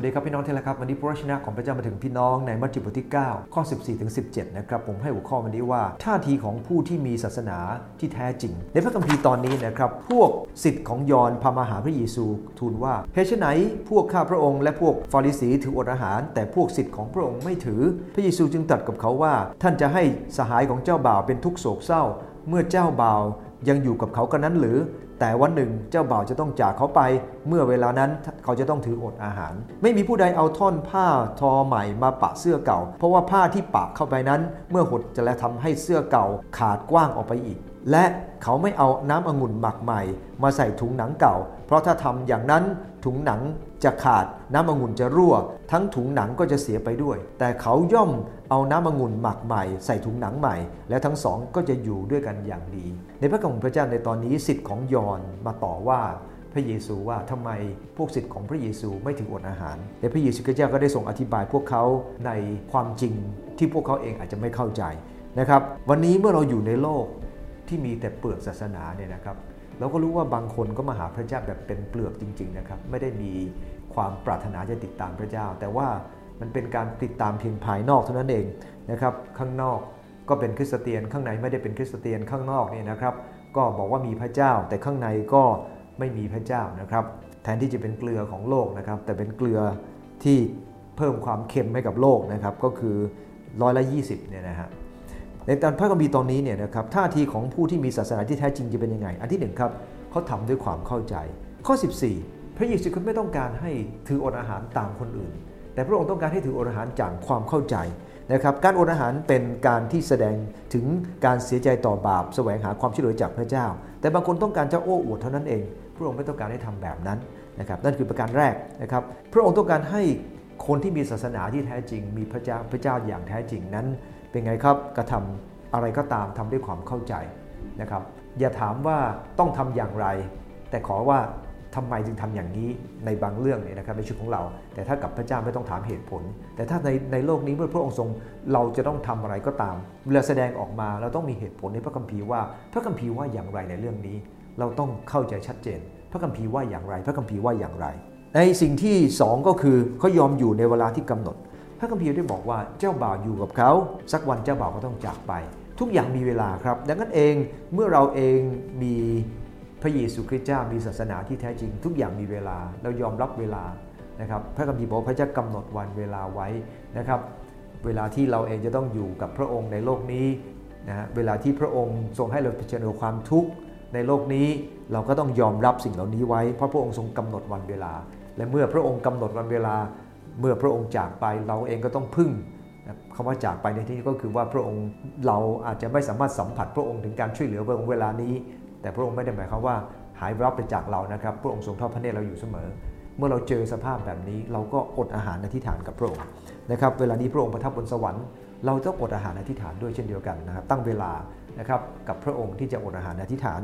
วัสดีครับพี่น้องที่รักครับวันนี้พระวจนะของพระเจ้ามาถึงพี่น้องในมัทธิวบทที่ 9 ข้อ 14ถึง17 นะครับผมให้หัวข้อวันนี้ว่า ท่าทีของผู้ที่มีศาสนาที่แท้จริง ในพระคัมภีร์ตอนนี้นะครับพวกสิทธิ์ของยอนพามาหาพระเยซูทูลว่าเหตุไฉนพวกข้าพระองค์และพวกฟาริสีถืออดอาหาร แต่พวกสิทธิ์ของพระองค์ไม่ถือ พระเยซูจึงตรัสกับเขาว่า ท่านจะให้สหายของเจ้าบ่าวเป็นทุกโศกเศร้า เมื่อเจ้าบ่าวยังอยู่กับเขากันนั้นหรือ แต่วันหนึ่งเจ้าบ่าวจะต้องจากเขาไปเมื่อเวลานั้นเขาจะต้องถืออดอาหาร ไม่มีผู้ใดเอาท่อนผ้าทอใหม่มาปะเสื้อเก่า เพราะว่าผ้าที่ปะเข้าไปนั้น เมื่อหดจะแล้วทำให้เสื้อเก่าขาดกว้างออกไปอีก และเขาไม่เอาน้ำองุ่นหมักใหม่ มาใส่ถุงหนังเก่า เพราะถ้าทำอย่างนั้นถุงหนังจะขาดน้ำองุ่นจะรั่ว ทั้งถุงหนังก็จะเสียไปด้วย แต่เขาย่อมเอาน้ำองุ่นหมักใหม่ ใส่ถุงหนังใหม่ และทั้งสองก็จะอยู่ด้วยกันอย่างดี ในพระคัมภีร์พระเจ้าในตอนนี้สิทธิ์ของยอนมาต่อว่าพระเยซูว่าทำไมพวกสิทธิ์ของพระเยซูไม่ถึงอดอาหาร และพระเยซูคริสต์เจ้าก็ได้ทรงอธิบายพวกเขาในความจริงที่พวกเขาเองอาจจะไม่เข้าใจนะครับ วันนี้เมื่อเราอยู่ในโลก ที่มีแต่เปลือกศาสนาเนี่ยนะครับ เราก็รู้ว่าบางคนก็มาหาพระเจ้าแบบเป็นเปลือกจริง ๆ นะครับ ไม่ได้มีความปรารถนาจะติดตามพระเจ้า แต่ว่ามันเป็นการติดตามเพียงภายนอกเท่านั้นเองนะครับ ข้างนอกก็เป็นคริสเตียน ข้างในไม่ได้เป็นคริสเตียนข้างนอกเนี่ยนะครับ ก็บอกว่ามีพระเจ้า แต่ข้างในก็ไม่มีพระเจ้านะครับ แทนที่จะเป็นเกลือของโลกนะครับ แต่เป็นเกลือที่เพิ่มความเค็มให้กับโลกนะครับ ก็คือร้อยละ20เนี่ยนะฮะ ในตอนพระคัมภีร์ตอนนี้เนี่ยนะครับท่าทีของผู้ที่มีศาสนาที่แท้จริงจะเป็นยังไง อันที่หนึ่งครับเขาทำด้วยความเข้าใจ ข้อ 14 พระเยซูคริสต์ไม่ต้องการให้ถืออดอาหารตามคนอื่น แต่พระองค์ต้องการให้ถืออดอาหารจากความเข้าใจนะครับการอดอาหารเป็นการที่แสดงถึงการเสียใจต่อบาปแสวงหาความช่วยเหลือจากพระเจ้า แต่บางคนต้องการจะโอ้อวดเท่านั้นเอง พระองค์ไม่ต้องการให้ทำแบบนั้นนะครับนั่นคือประการแรกนะครับพระองค์ต้องการให้คนที่มีศาสนาที่แท้จริง มีพระเจ้าพระเจ้าอย่างแท้จริงนั้น เป็นไงครับกระทำอะไรก็ตามทำด้วยความเข้าใจนะครับอย่าถามว่าต้องทำอย่างไร แต่ขอว่าทำไมจึงทำอย่างนี้ในบางเรื่องเนี่ยนะครับในชีวิตของเรา แต่ถ้ากับพระเจ้าไม่ต้องถามเหตุผล แต่ถ้าในในโลกนี้เมื่อพระองค์ทรงเราจะต้องทำอะไรก็ตาม เวลาแสดงออกมาเราต้องมีเหตุผลในพระคัมภีร์ว่า พระคัมภีร์ว่าอย่างไรในเรื่องนี้ เราต้องเข้าใจชัดเจน พระคัมภีร์ว่าอย่างไร พระคัมภีร์ว่าอย่างไร ในสิ่งที่ 2 ก็คือเขายอมอยู่ในเวลาที่กำหนด พระคัมภีร์ได้บอกว่าเจ้าบ่าวอยู่กับเขาสักวันเจ้าบ่าวก็ต้องจากไป ทุกอย่างมีเวลาครับ ดังนั้นเองเมื่อเราเองมีพระเยซูคริสต์เจ้ามีศาสนาที่แท้จริง ทุกอย่างมีเวลาเรายอมรับเวลานะครับพระคัมภีร์บอกพระเจ้ากำหนดวันเวลาไว้นะครับเวลาที่เราเองจะต้องอยู่กับพระองค์ในโลกนี้นะฮะเวลาที่พระองค์ทรงให้เราเผชิญกับความทุกข์ในโลกนี้ เราก็ต้องยอมรับสิ่งเหล่านี้ไว้เพราะพระองค์ทรงกำหนดวันเวลา และเมื่อพระองค์กำหนดวันเวลา เมื่อพระองค์จากไปเราเองก็ต้องพึ่งคำว่าจากไปในที่นี้ก็คือว่าพระองค์เราอาจจะไม่สามารถสัมผัสพระองค์ถึงการช่วยเหลือพระองค์เวลานี้ แต่พระองค์ไม่ได้หมายความว่าหายรับไปจากเรานะครับ พระองค์ทรงทอดพระเนตรเราอยู่เสมอ เมื่อเราเจอสภาพแบบนี้เราก็อดอาหารอธิษฐานกับพระองค์นะครับ เวลานี้พระองค์ประทับบนสวรรค์ เราต้องอดอาหารอธิษฐานด้วยเช่นเดียวกันนะครับ ตั้งเวลานะครับกับพระองค์ที่จะอดอาหารอธิษฐาน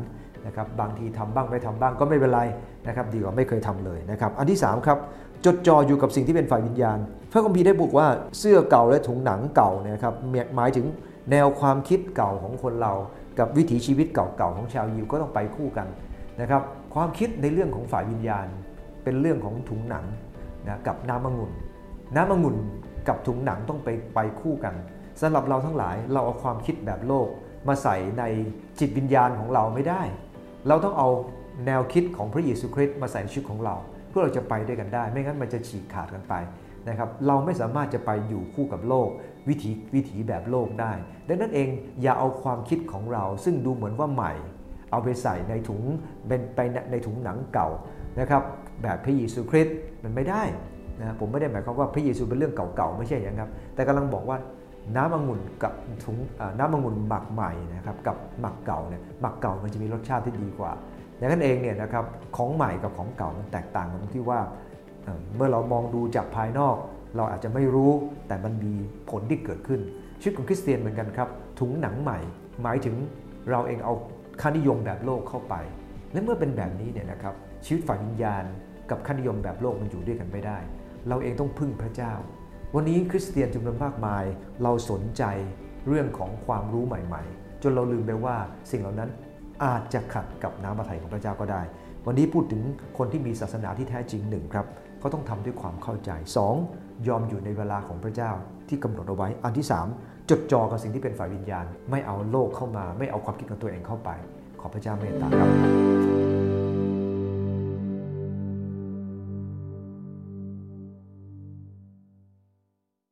นะครับบางทีทำบ้างไม่ทำบ้างก็ไม่เป็นไรนะครับดีกว่าไม่เคยทำเลยนะครับอันที่3ครับจดจ่ออยู่กับสิ่งที่เป็นฝ่ายวิญญาณ พระคัมภีร์ได้บอกว่าเสื้อเก่าและถุงหนังเก่าเนี่ยครับหมายถึงแนวความคิดเก่าของคนเรา กับวิถีชีวิตเก่าๆของชาวยิวก็ต้องไปคู่กันนะครับความคิดในเรื่องของฝ่ายวิญญาณ เป็นเรื่องของถุงหนังนะกับน้ำองุ่นน้ำองุ่น กับถุงหนังต้องไปไปคู่กันสำหรับเราทั้งหลายเราเอาความคิดแบบโลกมาใส่ในจิตวิญญาณของเราไม่ได้ เราต้องเอาแนวคิดของพระเยซูคริสต์มาใส่ในชีวิตของเรา เพื่อเราจะไปด้วยกันได้ ไม่งั้นมันจะฉีกขาดกันไปนะครับเราไม่สามารถจะไปอยู่คู่กับโลก วิถีวิถีแบบโลกได้ ดังนั้นเองอย่าเอาความคิดของเรา ซึ่งดูเหมือนว่าใหม่ เอาไปใส่ในถุงเป็นไปในถุงหนังเก่านะครับแบบพระเยซูคริสต์มันไม่ได้ นะผมไม่ได้หมายความว่าพระเยซูเป็นเรื่องเก่าๆไม่ใช่อย่างครับ แต่กำลังบอกว่าน้ำองุ่นกับถุงน้ำองุ่นหมักใหม่นะครับกับหมักเก่าเนี่ยหมักเก่ามันจะมีรสชาติที่ดีกว่าอย่างนั้นเองเนี่ยนะครับของใหม่กับของเก่ามันแตกต่างกันตรงที่ว่าเมื่อเรามองดูจากภายนอก เราอาจจะไม่รู้แต่มันมีผลที่เกิดขึ้นชีวิตของคริสเตียนเหมือนกันครับถุงหนังใหม่ หมายถึงเราเองเอาค่านิยมแบบโลกเข้าไป และเมื่อเป็นแบบนี้เนี่ยนะครับชีวิตฝ่ายวิญญาณกับค่านิยมแบบโลกมันอยู่ด้วยกันไม่ได้ เราเองต้องพึ่งพระเจ้า วันนี้คริสเตียนจำนวนมากมาย เราสนใจเรื่องของความรู้ใหม่ ๆ จนเราลืมไปว่าสิ่งเหล่านั้นอาจจะขัดกับน้ำพระทัยของพระเจ้าก็ได้ วันนี้พูดถึงคนที่มีศาสนาที่แท้จริงหนึ่งครับเขาต้องทำด้วยความเข้าใจ 2. ยอมอยู่ในเวลาของพระเจ้าที่กำหนดเอาไว้ อันที่ 3 จดจ่อกับสิ่งที่เป็นฝ่ายวิญญาณ ไม่เอาโลกเข้ามา ไม่เอาความคิดของตัวเองเข้าไป ขอพระเจ้าเมตตาครับ